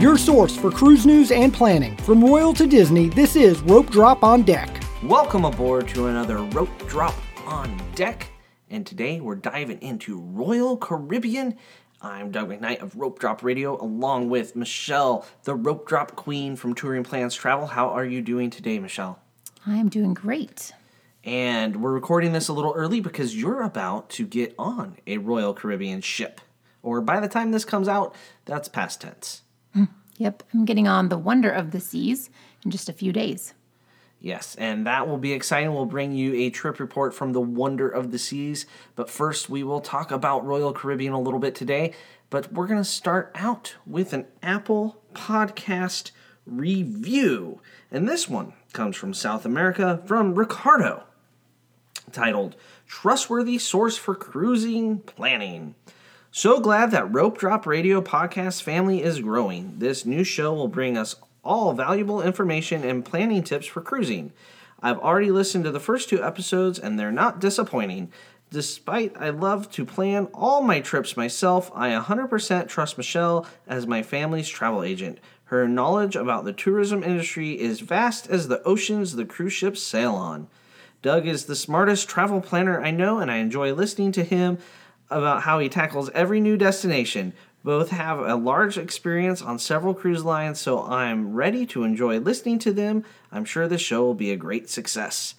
Your source for cruise news and planning. From Royal to Disney, this is Rope Drop on Deck. Welcome aboard to another Rope Drop on Deck. And today we're diving into Royal Caribbean. I'm Doug McKnight of Rope Drop Radio, along with Michelle, the Rope Drop Queen from Touring Plans Travel. How are you doing today, Michelle? I am doing great. And we're recording this a little early because you're about to get on a Royal Caribbean ship. Or by the time this comes out, that's past tense. Yep, I'm getting on the Wonder of the Seas in just a few days. Yes, and that will be exciting. We'll bring you a trip report from the Wonder of the Seas. But first, we will talk about Royal Caribbean a little bit today. But we're going to start out with an Apple Podcast review. And this one comes from South America from Ricardo, titled Trustworthy Source for Cruising Planning. So glad that Rope Drop Radio podcast family is growing. This new show will bring us all valuable information and planning tips for cruising. I've already listened to the first two episodes and they're not disappointing. Despite I love to plan all my trips myself, I 100% trust Michelle as my family's travel agent. Her knowledge about the tourism industry is vast as the oceans the cruise ships sail on. Doug is the smartest travel planner I know, and I enjoy listening to him about how he tackles every new destination. Both have a large experience on several cruise lines, so I'm ready to enjoy listening to them. I'm sure the show will be a great success.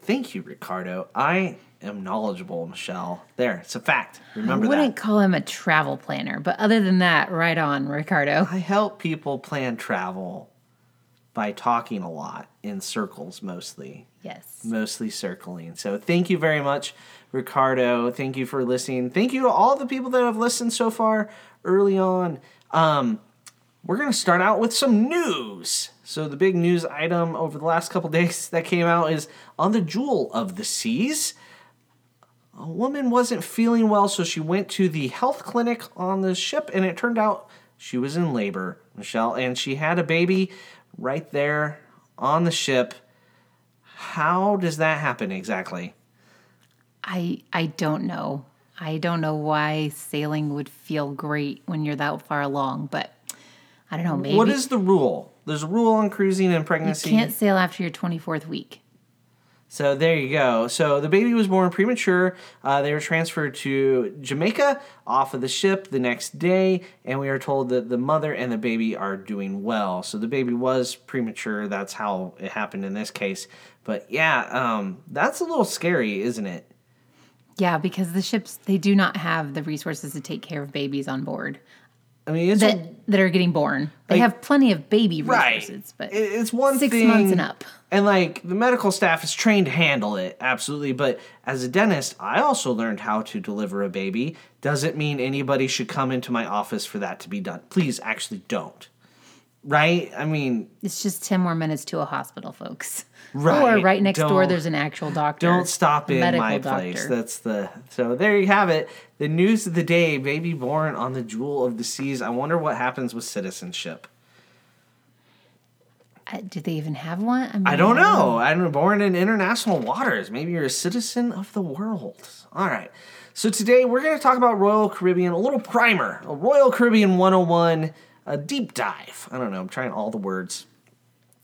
Thank you, Ricardo. I am knowledgeable, Michelle. There, it's a fact. Remember I wouldn't that. call him a travel planner, but other than that, right on, Ricardo. I help people plan travel by talking a lot in circles mostly. Yes. mostly circling. So thank you very much, Ricardo. Thank you for listening. Thank you to all the people that have listened so far early on. Um, we're going to start out with some news. So the big news item over the last couple days that came out is on the Jewel of the Seas. A woman wasn't feeling well, so she went to the health clinic on the ship, and it turned out she was in labor, Michelle, and she had a baby right there on the ship. How does that happen exactly? I I don't know. I don't know why sailing would feel great when you're that far along, but I don't know. Maybe What is the rule? There's a rule on cruising and pregnancy. you can't sail after your 24th week. So there you go. So the baby was born premature. Uh, they were transferred to Jamaica off of the ship the next day, and we are told that the mother and the baby are doing well. So the baby was premature. That's how it happened in this case. But yeah, um, that's a little scary, isn't it? Yeah, because the ships they do not have the resources to take care of babies on board I mean, it's that that are getting born. They have plenty of baby right. resources, but it's one six thing, months and up. and like the medical staff is trained to handle it absolutely but as a dentist i also learned how to deliver a baby doesn't mean anybody should come into my office for that to be done please actually don't right i mean It's just 10 more minutes to a hospital, folks. Right. Or right next door, there's an actual doctor. don't stop in my doctor. place that's the so there you have it the news of the day baby born on the jewel of the seas i wonder what happens with citizenship Uh, do they even have one? mean, I don't know. I'm born in international waters. Maybe you're a citizen of the world. All right. So today we're going to talk about Royal Caribbean, a little primer, a Royal Caribbean 101, a deep dive. I don't know. I'm trying all the words.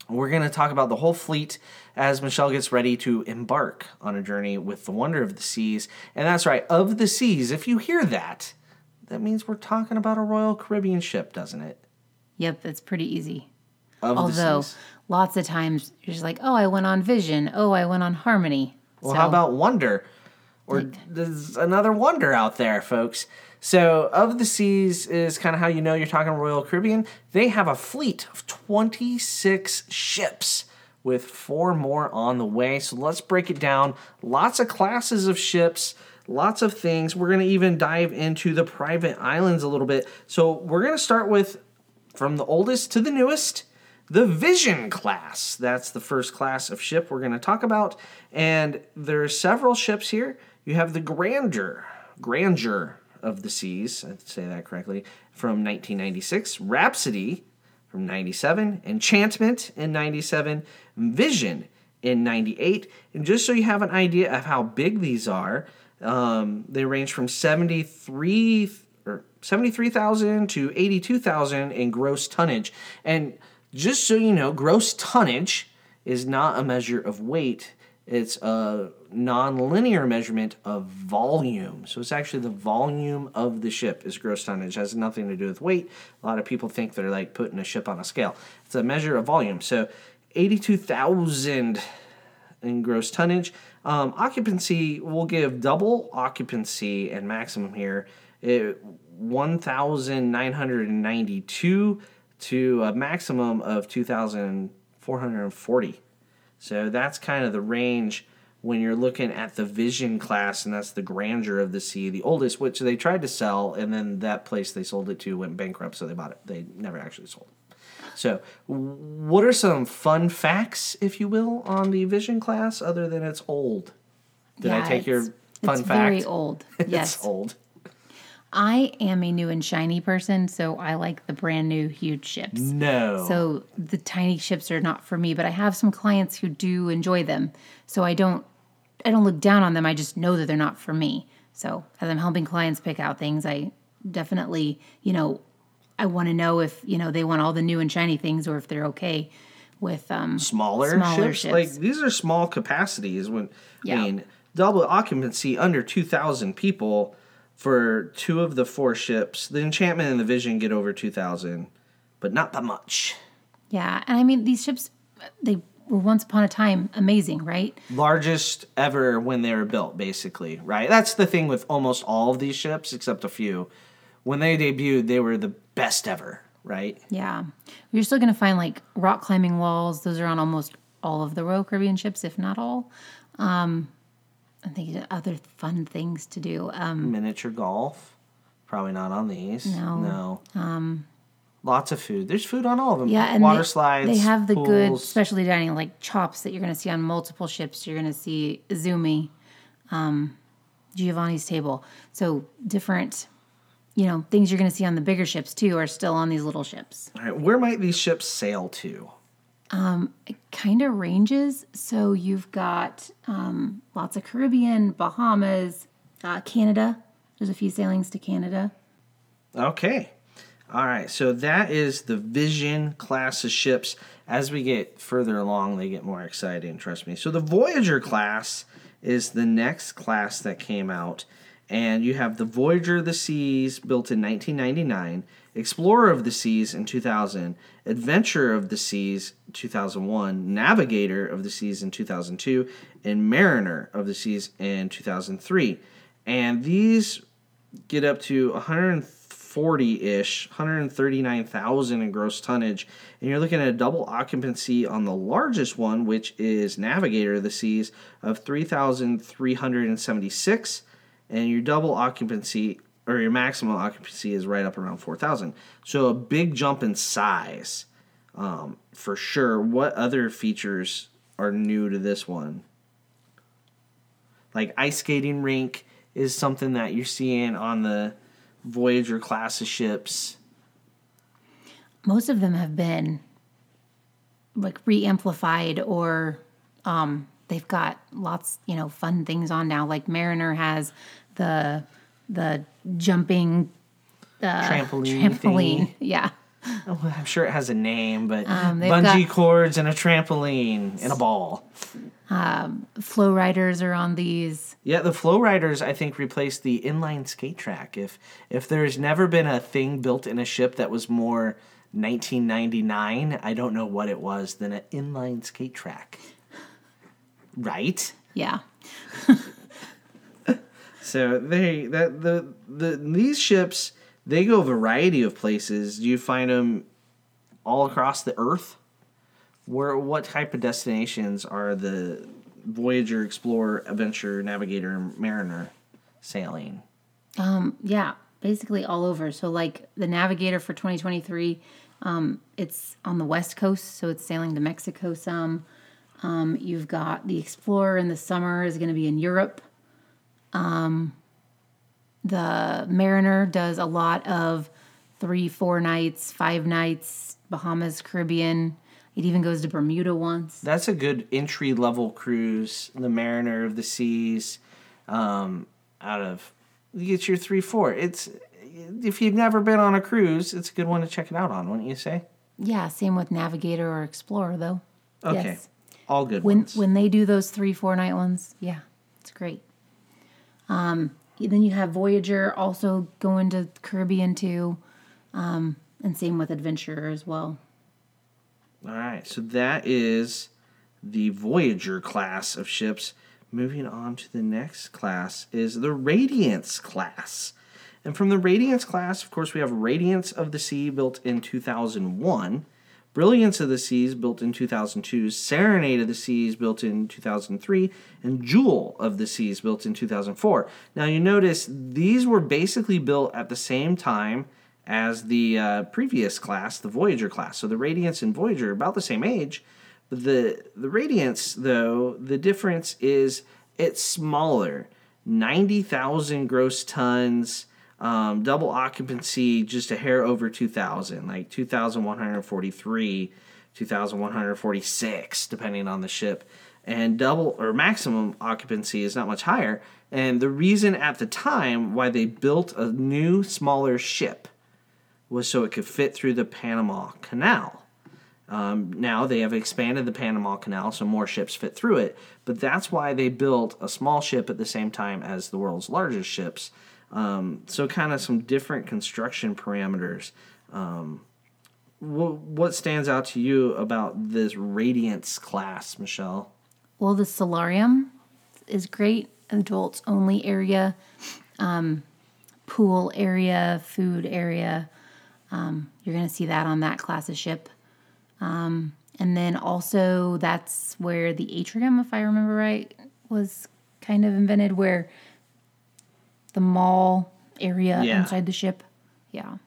We're going to talk about the whole fleet as Michelle gets ready to embark on a journey with the Wonder of the Seas. And that's right, of the seas. If you hear that, that means we're talking about a Royal Caribbean ship, doesn't it? Yep, it's pretty easy. Of Although the seas. lots of times you're just like, oh, I went on Vision. Oh, I went on Harmony. Well, So, how about Wonder? Or there's another Wonder out there, folks. So, Of the Seas is kind of how you know you're talking Royal Caribbean. They have a fleet of 26 ships with four more on the way. So, let's break it down. Lots of classes of ships, lots of things. We're going to even dive into the private islands a little bit. So, we're going to start with from the oldest to the newest the Vision class. That's the first class of ship we're going to talk about. And there are several ships here. You have the Grandeur, Grandeur of the Seas, I say that correctly, from 1996, Rhapsody from 97, Enchantment in 97, Vision in 98. And just so you have an idea of how big these are, um, they range from 73 or 73,000 to 82,000 in gross tonnage. And just so you know, gross tonnage is not a measure of weight, it's a non-linear measurement of volume. So it's actually the volume of the ship is gross tonnage. It has nothing to do with weight. A lot of people think they're like putting a ship on a scale. It's a measure of volume. So 82,000 in gross tonnage. Um, occupancy will give double occupancy and maximum here. It, 1,992 to a maximum of 2,440. So that's kind of the range when you're looking at the Vision class, and that's the grandeur of the sea, the oldest, which they tried to sell, and then that place they sold it to went bankrupt, so they bought it. They never actually sold it. So, what are some fun facts, if you will, on the Vision class, other than it's old? Did I take your fun it's fact? very old. Yes. it's old. I am a new and shiny person, so I like the brand new huge ships. No. So the tiny ships are not for me, but I have some clients who do enjoy them. So I don't I don't look down on them. I just know that they're not for me. So as I'm helping clients pick out things, I definitely, you know, I want to know if, you know, they want all the new and shiny things or if they're okay with um smaller, Smaller ships. ships. Like these are small capacities. When Yeah. I mean double occupancy under two thousand people for two of the four ships. The Enchantment and the Vision get over two thousand, but not by much. yeah, and I mean these ships they were once upon a time amazing, right? Largest ever when they were built, basically. Right. That's the thing with almost all of these ships, except a few. When they debuted, they were the best ever. Right. Yeah. You're still going to find like rock climbing walls. Those are on almost all of the Royal Caribbean ships, if not all. Um, I think other fun things to do. Um, Miniature golf. Probably not on these. No. No. Um, Lots of food. There's food on all of them. yeah, and water they, slides. They have the good pools. specialty dining, like chops that you're going to see on multiple ships. You're going to see Izumi, um, Giovanni's table. So different, you know, things you're going to see on the bigger ships too are still on these little ships. All right, where might these ships sail to? Um, it kind of ranges. So you've got um, lots of Caribbean, Bahamas, uh, Canada. There's a few sailings to Canada. Okay. All right, so that is the Vision class of ships. As we get further along, they get more exciting, trust me. So the Voyager class is the next class that came out. And you have the Voyager of the Seas built in 1999, Explorer of the Seas in 2000, Adventurer of the Seas 2001, Navigator of the Seas in 2002, and Mariner of the Seas in 2003. And these get up to 140-ish 139,000 in gross tonnage and you're looking at a double occupancy on the largest one which is navigator of the seas of 3,376 and your double occupancy or your maximum occupancy is right up around 4,000 so a big jump in size um, for sure. What other features are new to this one? Like ice skating rink is something that you're seeing on the Voyager class of ships. Most of them have been like re-amplified or um, they've got lots, you know, fun things on now. Like Mariner has the the jumping trampoline. trampoline. Yeah. Oh, I'm sure it has a name, but Um, bungee got- cords and a trampoline and a ball. Um, flow riders are on these. Yeah, the Flow Riders I think replaced the inline skate track. If if there's never been a thing built in a ship that was more 1999, I don't know what it was than an inline skate track. Right? Yeah. So they that the the these ships they go a variety of places. Do you find them all across the Earth? Where what type of destinations are the Voyager, Explorer, Adventure, Navigator, and Mariner sailing? Yeah, basically all over. So like the Navigator for 2023, um, it's on the west coast, so it's sailing to Mexico some. Um, you've got the Explorer in the summer is going to be in Europe. Um, the Mariner does a lot of three, four nights, five nights, Bahamas, Caribbean. It even goes to Bermuda once. That's a good entry level cruise. The Mariner of the Seas, um, out of you get your three four. It's if you've never been on a cruise, it's a good one to check it out on, wouldn't you say? Yeah, same with Navigator or Explorer though. Okay. Yes. All good When ones. when they do those three four night ones, yeah, it's great. Um, then you have Voyager also going to Caribbean too, um, and same with Adventurer as well. All right, so that is the Voyager class of ships. Moving on to the next class is the Radiance class. And from the Radiance class, of course, we have Radiance of the Sea built in 2001, Brilliance of the Seas built in 2002, Serenade of the Seas built in 2003, and Jewel of the Seas built in 2004. Now you notice these were basically built at the same time as the uh, previous class, the Voyager class. So the Radiance and Voyager are about the same age, but the the Radiance though the difference is it's smaller, ninety thousand gross tons. Um, double occupancy just a hair over 2000 like 2143 2146 depending on the ship and double or maximum occupancy is not much higher and the reason at the time why they built a new smaller ship was so it could fit through the Panama Canal. Um, now they have expanded the Panama Canal so more ships fit through it, but that's why they built a small ship at the same time as the world's largest ships. Um, so, kind of some different construction parameters. Um, what, what stands out to you about this Radiance class, Michelle? Well, the solarium is great, adults only area, um, pool area, food area. Um, you're going to see that on that class of ship. Um, and then also, that's where the atrium, if I remember right, was kind of invented, where the mall area Yeah. inside the ship. Yeah.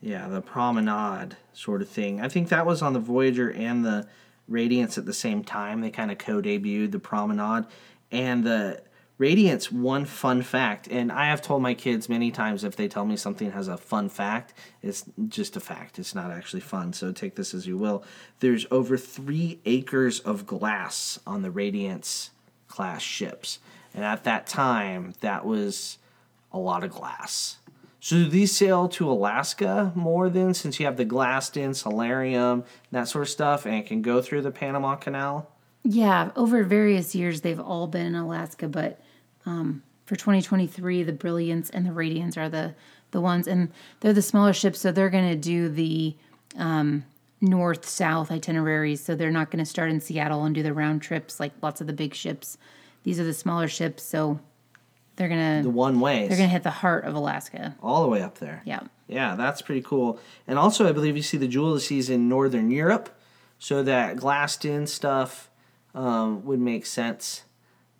Yeah, the promenade sort of thing. I think that was on the Voyager and the Radiance at the same time. They kind of co debuted the promenade. And the Radiance, one fun fact, and I have told my kids many times if they tell me something has a fun fact, it's just a fact. It's not actually fun. So take this as you will. There's over three acres of glass on the Radiance class ships. And at that time, that was a lot of glass. So do these sail to Alaska more then, since you have the glassed in solarium, that sort of stuff, and it can go through the Panama Canal? Yeah, over various years they've all been in Alaska, but um, for 2023, the Brilliance and the Radiance are the the ones, and they're the smaller ships, so they're going to do the um, north south itineraries. So they're not going to start in Seattle and do the round trips like lots of the big ships. These are the smaller ships, so they're gonna The one way. they're gonna hit the heart of Alaska. all the way up there. Yeah. Yeah, that's pretty cool. And also, I believe you see the Jewel of the Seas in Northern Europe, so that glassed in stuff um, would make sense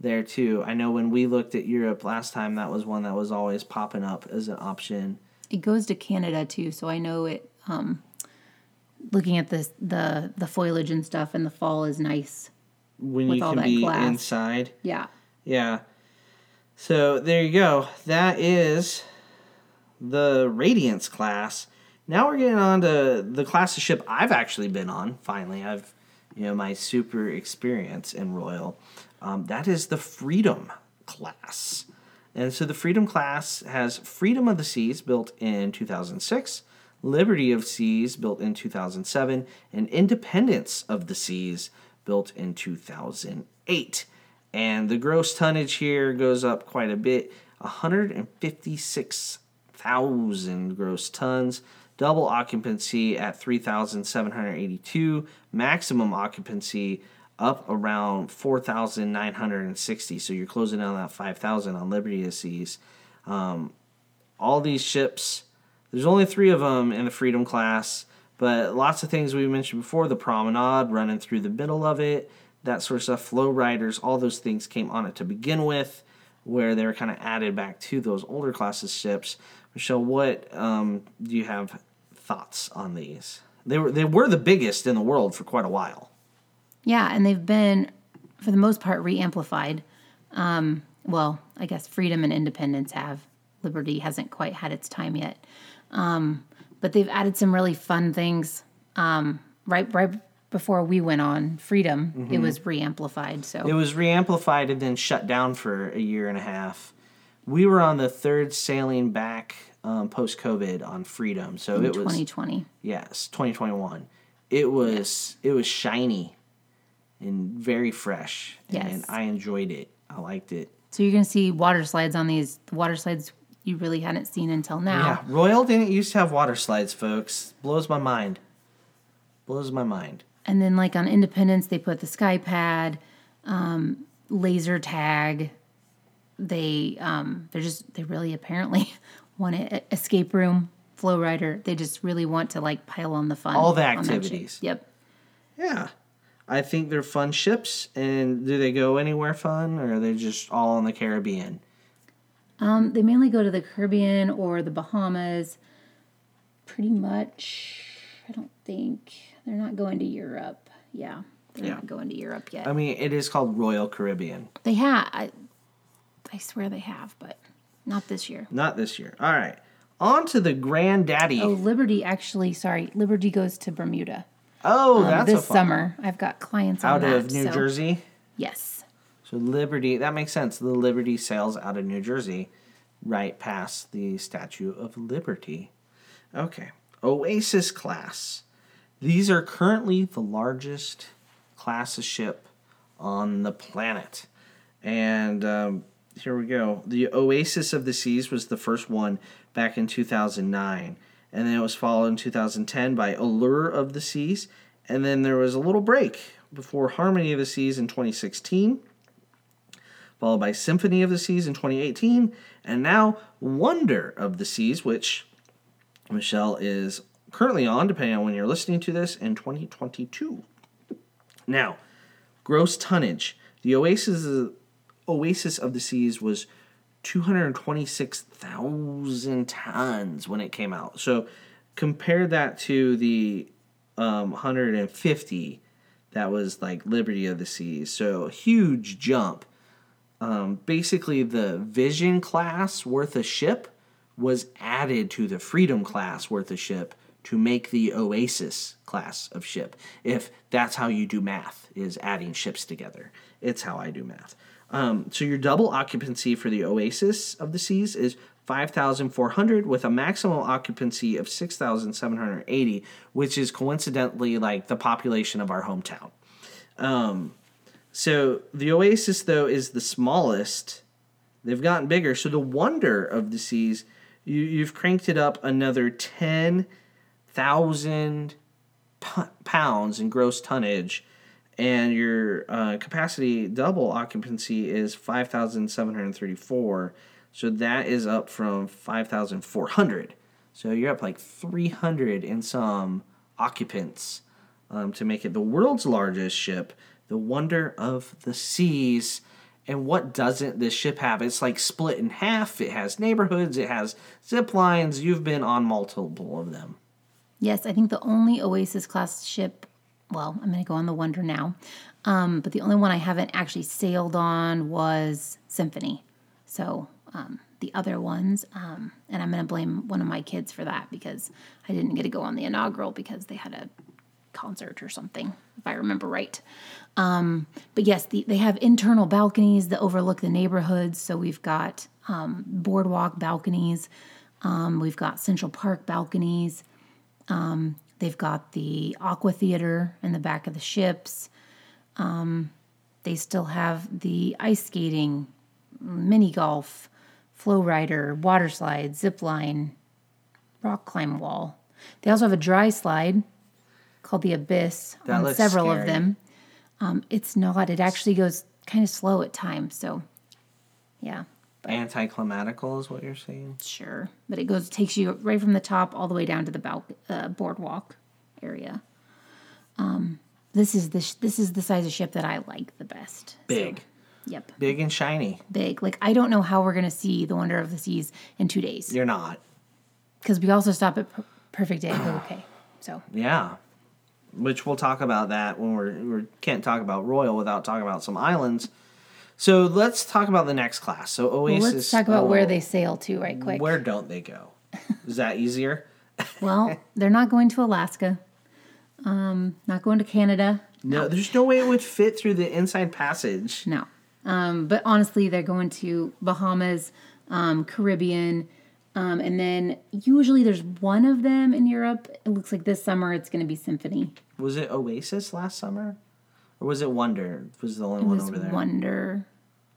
there too. I know when we looked at Europe last time, that was one that was always popping up as an option. It goes to Canada too, so I know it. Um, looking at the the the foliage and stuff in the fall is nice. When you can be glass. inside. Yeah. Yeah. So there you go. That is the Radiance class. Now we're getting on to the class of ship I've actually been on. Finally, I've you know my super experience in Royal. Um, that is the Freedom class. And so the Freedom class has Freedom of the Seas built in 2006, Liberty of Seas built in 2007, and Independence of the Seas built in 2008. And the gross tonnage here goes up quite a bit 156,000 gross tons, double occupancy at 3,782, maximum occupancy up around 4,960. So you're closing down that 5,000 on Liberty of Seas. Um, all these ships, there's only three of them in the Freedom class, but lots of things we mentioned before the promenade running through the middle of it, that sort of stuff, flow riders, all those things came on it to begin with, where they were kind of added back to those older classes ships. Michelle, what um, do you have thoughts on these? They were they were the biggest in the world for quite a while. Yeah, and they've been, for the most part, re-amplified. Um, well, I guess freedom and independence have. Liberty hasn't quite had its time yet, um, but they've added some really fun things. Um, right, right before we went on freedom, it was re-amplified. So It was reamplified and then shut down for a year and a half we were on the third sailing back um, post COVID on Freedom, so it was 2020. yes 2021. It was it was shiny and very fresh, Yes. and I enjoyed it. I liked it. So you're gonna see water slides on these water slides you really hadn't seen until now. Yeah, Royal didn't used to have water slides, folks. Blows my mind. Blows my mind. And then like on Independence, they put the sky pad, um, laser tag. They um, they're just they really apparently want an escape room, flow rider. They just really want to like pile on the fun. All the on that ship. activities. Yep. Yeah. I think they're fun ships. And do they go anywhere fun or are they just all in the Caribbean? Um, they mainly go to the Caribbean or the Bahamas. Pretty much. I don't think they're not going to Europe. Yeah, they're Yeah. not going to Europe yet. I mean, it is called Royal Caribbean. they have. I, I swear they have, but not this year. Not this year. All right. On to the Granddaddy. Oh, Oh, Liberty actually. Sorry, Liberty goes to Bermuda Oh, that's a Um, this fun summer. I've got clients out that. of New so- Jersey. Yes. So Liberty, that makes sense. The Liberty sails out of New Jersey, right past the Statue of Liberty. Okay. Oasis class. These are currently the largest class of ship on the planet. And um, here we go. The Oasis of the Seas was the first one back in 2009. And then it was followed in 2010 by Allure of the Seas. And then there was a little break before Harmony of the Seas in 2016 followed by Symphony of the Seas in 2018, and now Wonder of the Seas, which Michelle is currently on, depending on when you're listening to this, in 2022. Now, gross tonnage. The Oasis, Oasis of the Seas was 226,000 tons when it came out. So compare that to the um, 150 that was like Liberty of the Seas. So huge jump um, basically the Vision class worth a ship was added to the Freedom class worth a ship to make the Oasis class of ship. If that's how you do math, is adding ships together. It's how I do math. Um, so your double occupancy for the Oasis of the Seas is 5,400 with a maximum occupancy of 6,780, which is coincidentally like the population of our hometown. So the Oasis, though, is the smallest. They've gotten bigger. So the Wonder of the Seas, you, you've cranked it up another 10,000 p- pounds in gross tonnage. And your uh, capacity double occupancy is 5,734. So that is up from 5,400. So you're up like 300 in some occupants um, to make it the world's largest ship, the Wonder of the Seas. And what doesn't this ship have? It's like split in half. It has neighborhoods, it has zip lines. You've been on multiple of them. Yes, I think the only Oasis class ship, well, I'm going to go on the Wonder now, um, but the only one I haven't actually sailed on was Symphony. So um, the other ones, um, and I'm going to blame one of my kids for that because I didn't get to go on the inaugural because they had a concert or something, if I remember right. Um, but yes, the, they have internal balconies that overlook the neighborhoods. So we've got um, boardwalk balconies, um, we've got Central Park balconies. They've got the aqua theater in the back of the ships. Um, they still have the ice skating, mini golf, flow rider, water slide, zip line, rock climb wall. They also have a dry slide called the Abyss That on several of them. Um, it's not. It actually goes kind of slow at times. So, yeah, Anticlimatical is what you're saying? sure. But it goes takes you right from the top all the way down to the balc- uh, boardwalk area. Um, this is the sh- this is the size of ship that I like the best. So, Big. yep, Big and shiny. big. Like I don't know how we're gonna see the Wonder of the Seas in two days You're not. because we also stop at per- Perfect Day. Okay, so Yeah. Which we'll talk about that when we're we can't talk about Royal without talking about some islands. So let's talk about the next class. So well, Oasis. let's talk about oh, where they sail to right quick. Where don't they go? Is that easier? Well, they're not going to Alaska. Um, not going to Canada. No, there's no way it would fit through the inside passage. No. Um, but honestly, they're going to Bahamas, um, Caribbean, um, and then usually there's one of them in Europe. It looks like this summer it's going to be Symphony. Was it Oasis last summer, or was it Wonder? Was the only It one over there? Wonder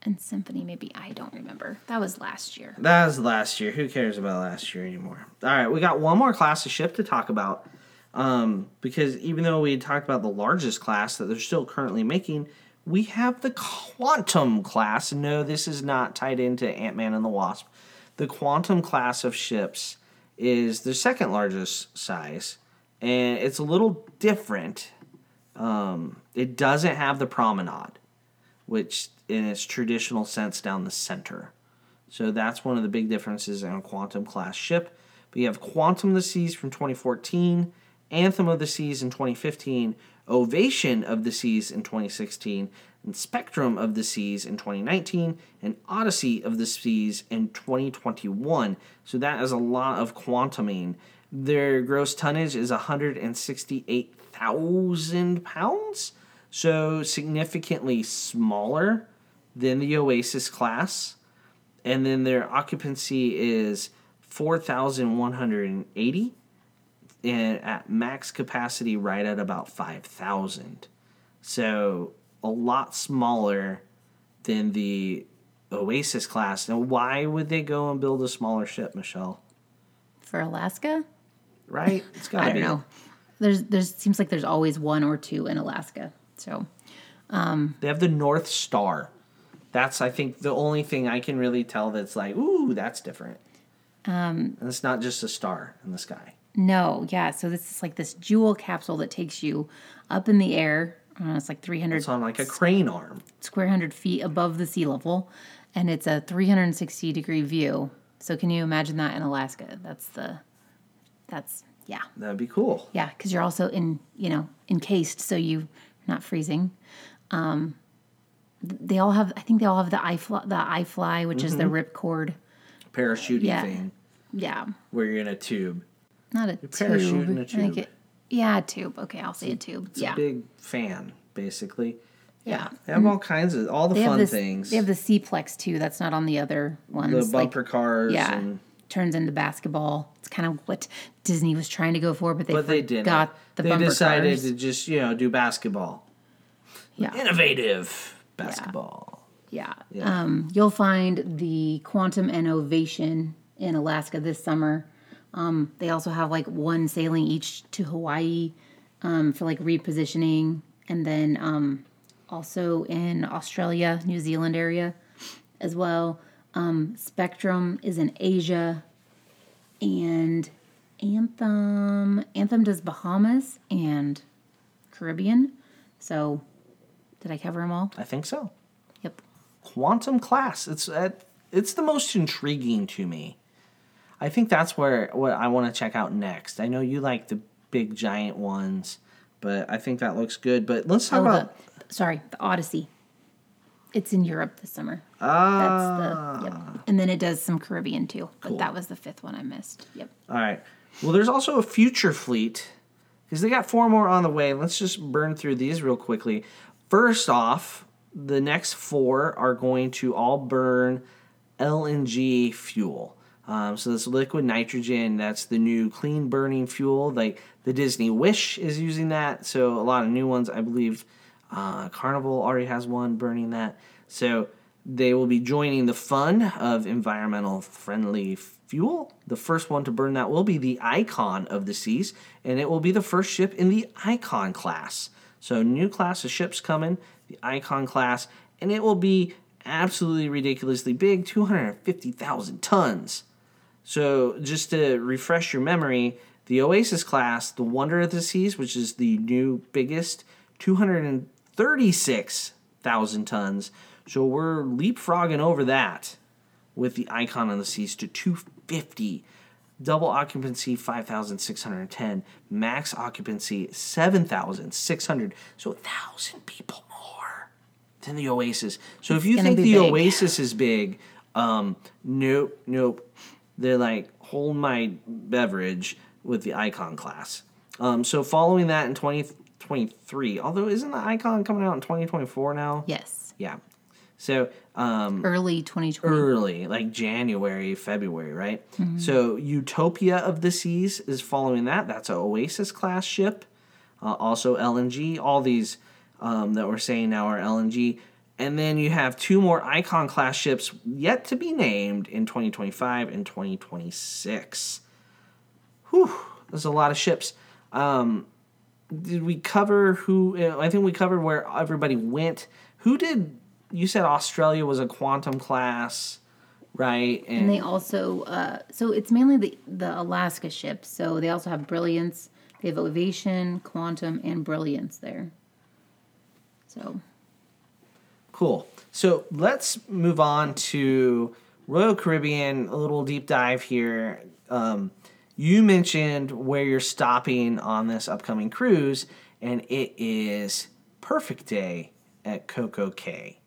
and Symphony. Maybe I don't remember. That was last year. That was last year. Who cares about last year anymore? All right, we got one more class of ship to talk about. Um, because even though we talked about the largest class that they're still currently making, we have the Quantum class. No, this is not tied into Ant Man and the Wasp. The Quantum class of ships is the second largest size, and it's a little different. Um, it doesn't have the promenade, which in its traditional sense down the center. So that's one of the big differences in a quantum class ship. But you have Quantum of the Seas from 2014, Anthem of the Seas in 2015, Ovation of the Seas in 2016, and Spectrum of the Seas in 2019, and Odyssey of the Seas in 2021. So that is a lot of quantuming. Their gross tonnage is 168,000 pounds, so significantly smaller than the Oasis class. And then their occupancy is 4180 and at max capacity right at about 5000 so a lot smaller than the oasis class. Now why would they go and build a smaller ship michelle? For Alaska? right? It's gotta I don't be. know. There's there's seems like there's always one or two in Alaska. So um, they have the north star that's i think the only thing i can really tell that's like ooh that's different um, and it's not just a star in the sky no, yeah. So this is like this jewel capsule that takes you up in the air. Uh, it's like 300 it's on like a crane arm square hundred feet above the sea level, and it's a 360 degree view. So can you imagine that in Alaska? That's the, that's yeah, that'd be cool yeah. Because you're also in you know encased, so you're not freezing. Um, they all have. I think they all have the iFly, the iFly, which is the ripcord. parachuting Yeah. thing Yeah, where you're in a tube. not a parachute tube. in a think tube. it- yeah, a tube. Okay, I'll say a tube. It's yeah, a big fan, basically. yeah. They have all kinds of all the They fun this. things. They have the SeaPlex too. That's not on the other ones. the like- bumper cars. yeah, And, turns into basketball. It's kind of what Disney was trying to go for, but they but they didn't. got the they decided cars. to just you know do basketball. yeah, Innovative basketball. yeah. Yeah. Um, you'll find the Quantum and Ovation in Alaska this summer. Um, they also have like one sailing each to Hawaii um, for like repositioning, and then um, also in Australia, New Zealand area as well. Um, Spectrum is in Asia, and Anthem Anthem does Bahamas and Caribbean. So, did I cover them all? I think so. Yep. Quantum class. It's uh, it's the most intriguing to me. I think that's where what I want to check out next. I know you like the big giant ones, but I think that looks good. But let's talk Oh, about the, sorry, the Odyssey. It's in Europe this summer. ah. That's the yep. And then it does some Caribbean too. But that was the fifth one I missed. Yep. All right. Well, there's also a future fleet because they got four more on the way. Let's just burn through these real quickly. First off, the next four are going to all burn LNG fuel. Um, so this liquid nitrogen, that's the new clean burning fuel. Like the Disney Wish is using that. So a lot of new ones, I believe. Uh, Carnival already has one burning that. So they will be joining the fun of environmental friendly fuel. The first one to burn that will be the Icon of the Seas, and it will be the first ship in the Icon class. So, new class of ships coming, the Icon class, and it will be absolutely ridiculously big 250,000 tons. So, just to refresh your memory, the Oasis class, the Wonder of the Seas, which is the new biggest, 236,000 tons. So, we're leapfrogging over that with the Icon on the Seas to 250. Double occupancy 5,610. Max occupancy 7,600. So, 1,000 people more than the Oasis. So, if you think the big. Oasis is big, um, nope, nope. They're like, hold my beverage with the Icon class. Um, so, following that in 2023, although isn't the Icon coming out in 2024 now? Yes. Yeah. So um, Early 2020. early, like January, February, right? Mm-hmm. So Utopia of the Seas is following that. That's an Oasis class ship. Uh, also LNG. All these um, that we're saying now are LNG. And then you have two more Icon class ships yet to be named in 2025 and 2026. Whew, there's a lot of ships. Um, did we cover who? uh, I think we covered where everybody went. Who did? You said Australia was a quantum class, right? And they also, uh, so it's mainly the, the Alaska ships. So they also have Brilliance. They have Ovation, Quantum, and Brilliance there. So Cool. So let's move on to Royal Caribbean. A little deep dive here. Um, you mentioned where you're stopping on this upcoming cruise, and it is Perfect Day at Coco Cay.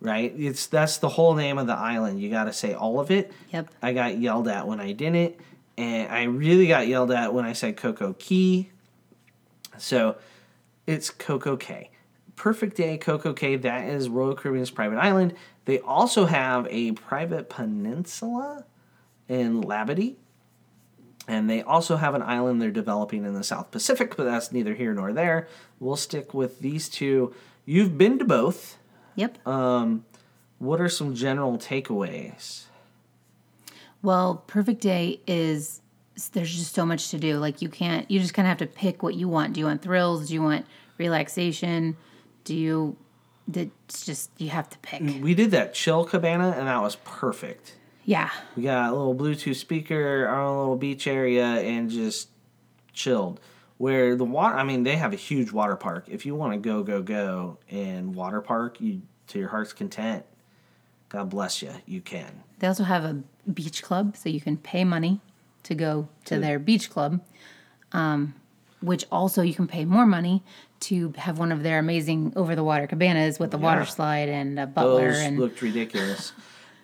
Right? It's that's the whole name of the island. You got to say all of it. Yep. I got yelled at when I didn't, and I really got yelled at when I said Coco Key. So it's Coco Cay. Perfect Day Coco Cay, that is Royal Caribbean's private island. They also have a private peninsula in Labadee. And they also have an island they're developing in the South Pacific, but that's neither here nor there. We'll stick with these two. You've been to both. yep. Um, What are some general takeaways? Well, Perfect Day is there's just so much to do. Like you can't you just kind of have to pick what you want. Do you want thrills? Do you want relaxation? Do you it's just you have to pick. We did that chill cabana, and that was perfect. Yeah. We got a little Bluetooth speaker, our own little beach area, and just chilled. Where the water, I mean, they have a huge water park. If you want to go, go, go in water park, you to your heart's content. God bless you. You can. They also have a beach club, so you can pay money to go to their beach club, um, which also you can pay more money to have one of their amazing over the water cabanas with the water slide and a butler Those and looked ridiculous.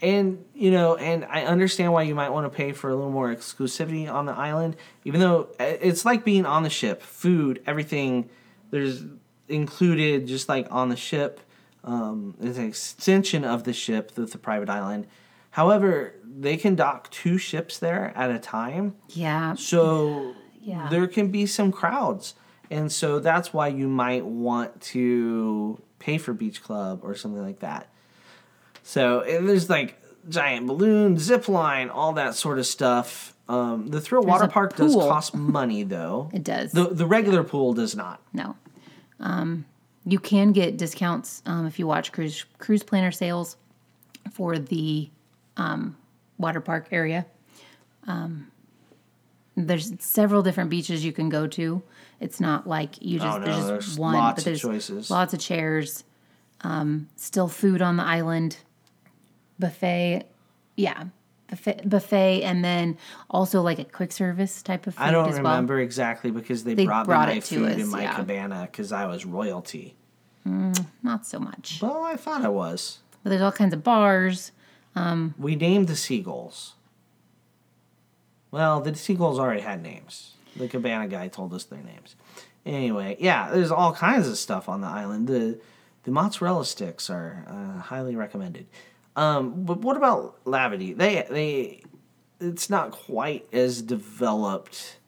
And you know, and I understand why you might want to pay for a little more exclusivity on the island, even though uh, it's like being on the ship. Food, everything, there's included just like on the ship. Um, it's an extension of the ship, the, the private island. However, they can dock two ships there at a time. yeah, So Yeah. there can be some crowds. And so that's why you might want to pay for Beach Club or something like that. So there's like giant balloon, zip line, all that sort of stuff. Um, the Thrill Water a Park does cost money though. it does. The the regular pool does not. No. Um, you can get discounts um, if you watch cruise cruise planner sales for the um, water park area. Um, there's several different beaches you can go to. It's not like you just Oh, no, there's just there's one, lots but of there's choices. lots of chairs. Um, still food on the island, buffet, yeah, buffet, buffet, and then also like a quick service type of food I don't as well. remember exactly because they, They brought, brought me my food us, in my yeah. cabana because I was royalty. Not so much, Well, I thought I was. but there's all kinds of bars. We named the seagulls. Well, the seagulls already had names. The cabana guy told us their names. Anyway, yeah, there's all kinds of stuff on the island. The the mozzarella sticks are uh, highly recommended. Um, but what about Labadee? They they it's not quite as developed.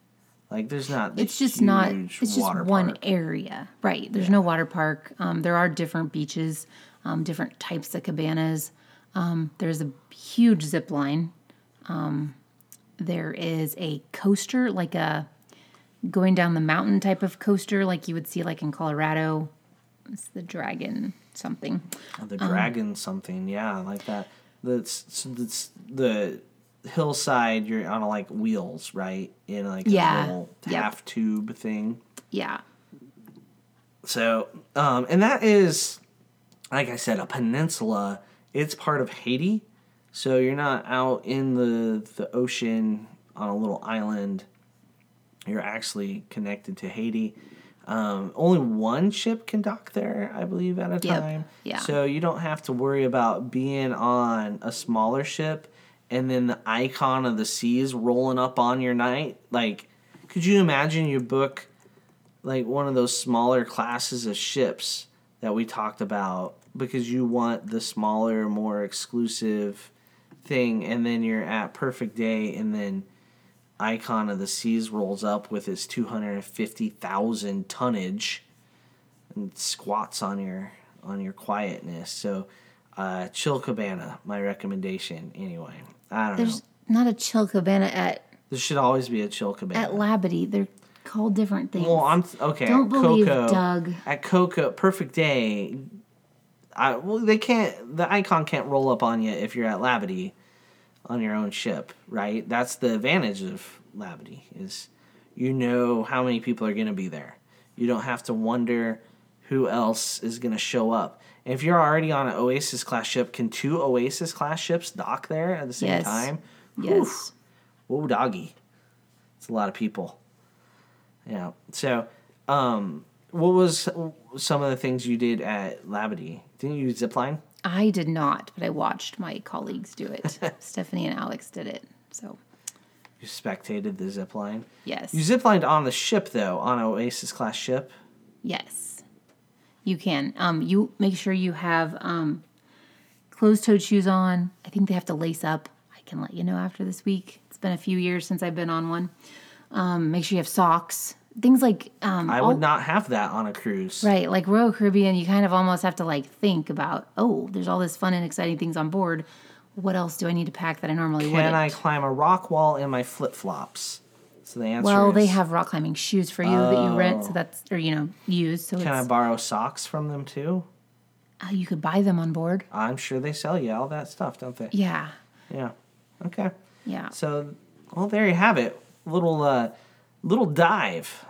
Like there's not. it's just not it's just one park. area right there's no water park um, there are different beaches um, different types of cabanas um, there's a huge zip line um, there is a coaster like a going down the mountain type of coaster like you would see like in colorado it's the dragon something The Um, dragon something, yeah, like that. That's that's the hillside. You're on a, like wheels, right? In like Yeah, a little yep. half tube thing. yeah So, um, and that is, like I said, a peninsula. It's part of Haiti, so you're not out in the the ocean on a little island. You're actually connected to Haiti. Um, only one ship can dock there, I believe, at a Yep, time. yeah. So you don't have to worry about being on a smaller ship and then the icon of the seas rolling up on your night. Like, could you imagine you book like one of those smaller classes of ships that we talked about because you want the smaller, more exclusive thing, and then you're at Perfect Day, and then Icon of the Seas rolls up with his 250,000 tonnage and squats on your on your quietness. So, uh, Chill Cabana, my recommendation. Anyway, I don't There's know. There's not a chill cabana at There should always be a Chill Cabana. at Labadee. They're called different things. Well, I'm okay. Don't believe Coco, Doug. At Coco, Perfect Day. I well, they can't. The icon can't roll up on you if you're at Labadee, on your own ship, right? That's the advantage of Labadee is, you know how many people are going to be there. You don't have to wonder who else is going to show up. And if you're already on an Oasis class ship, can two Oasis class ships dock there at the same Yes. time? yes. Whoa, doggy. It's a lot of people. Yeah. So, um, what was some of the things you did at Labadee? Didn't you zipline? I did not, but I watched my colleagues do it. Stephanie and Alex did it. So, You spectated the zipline. yes. You ziplined on the ship though, on Oasis class ship. Yes, you can. Um, you make sure you have um, closed-toed shoes on. I think they have to lace up. I can let you know after this week. It's been a few years since I've been on one. Um, make sure you have socks. Things like um, I all- would not have that on a cruise. right, like Royal Caribbean. You kind of almost have to like think about. Oh, there's all this fun and exciting things on board. What else do I need to pack that I normally Can wouldn't? I climb a rock wall in my flip flops? So the answer well, is they have rock climbing shoes for you that you rent, so that's or you know use. So Can I borrow socks from them too? uh, you could buy them on board. I'm sure they sell you all that stuff, don't they? Yeah, Yeah. Okay. yeah. So, well, there you have it. Little, uh, little dive,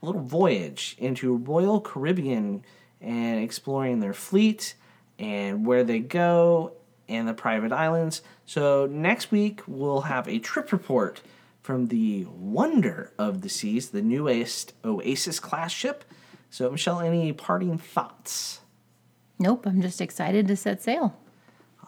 little voyage into Royal Caribbean and exploring their fleet and where they go and the private islands. So next week we'll have a trip report from the Wonder of the Seas, the newest Oasis class ship. So, Michelle, any parting thoughts? Nope, I'm just excited to set sail.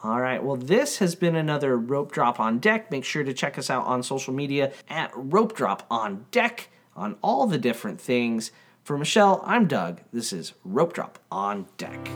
All right. Well, this has been another Rope Drop on Deck. Make sure to check us out on social media at Rope Drop on Deck on all the different things. For Michelle, I'm Doug. This is Rope Drop on Deck.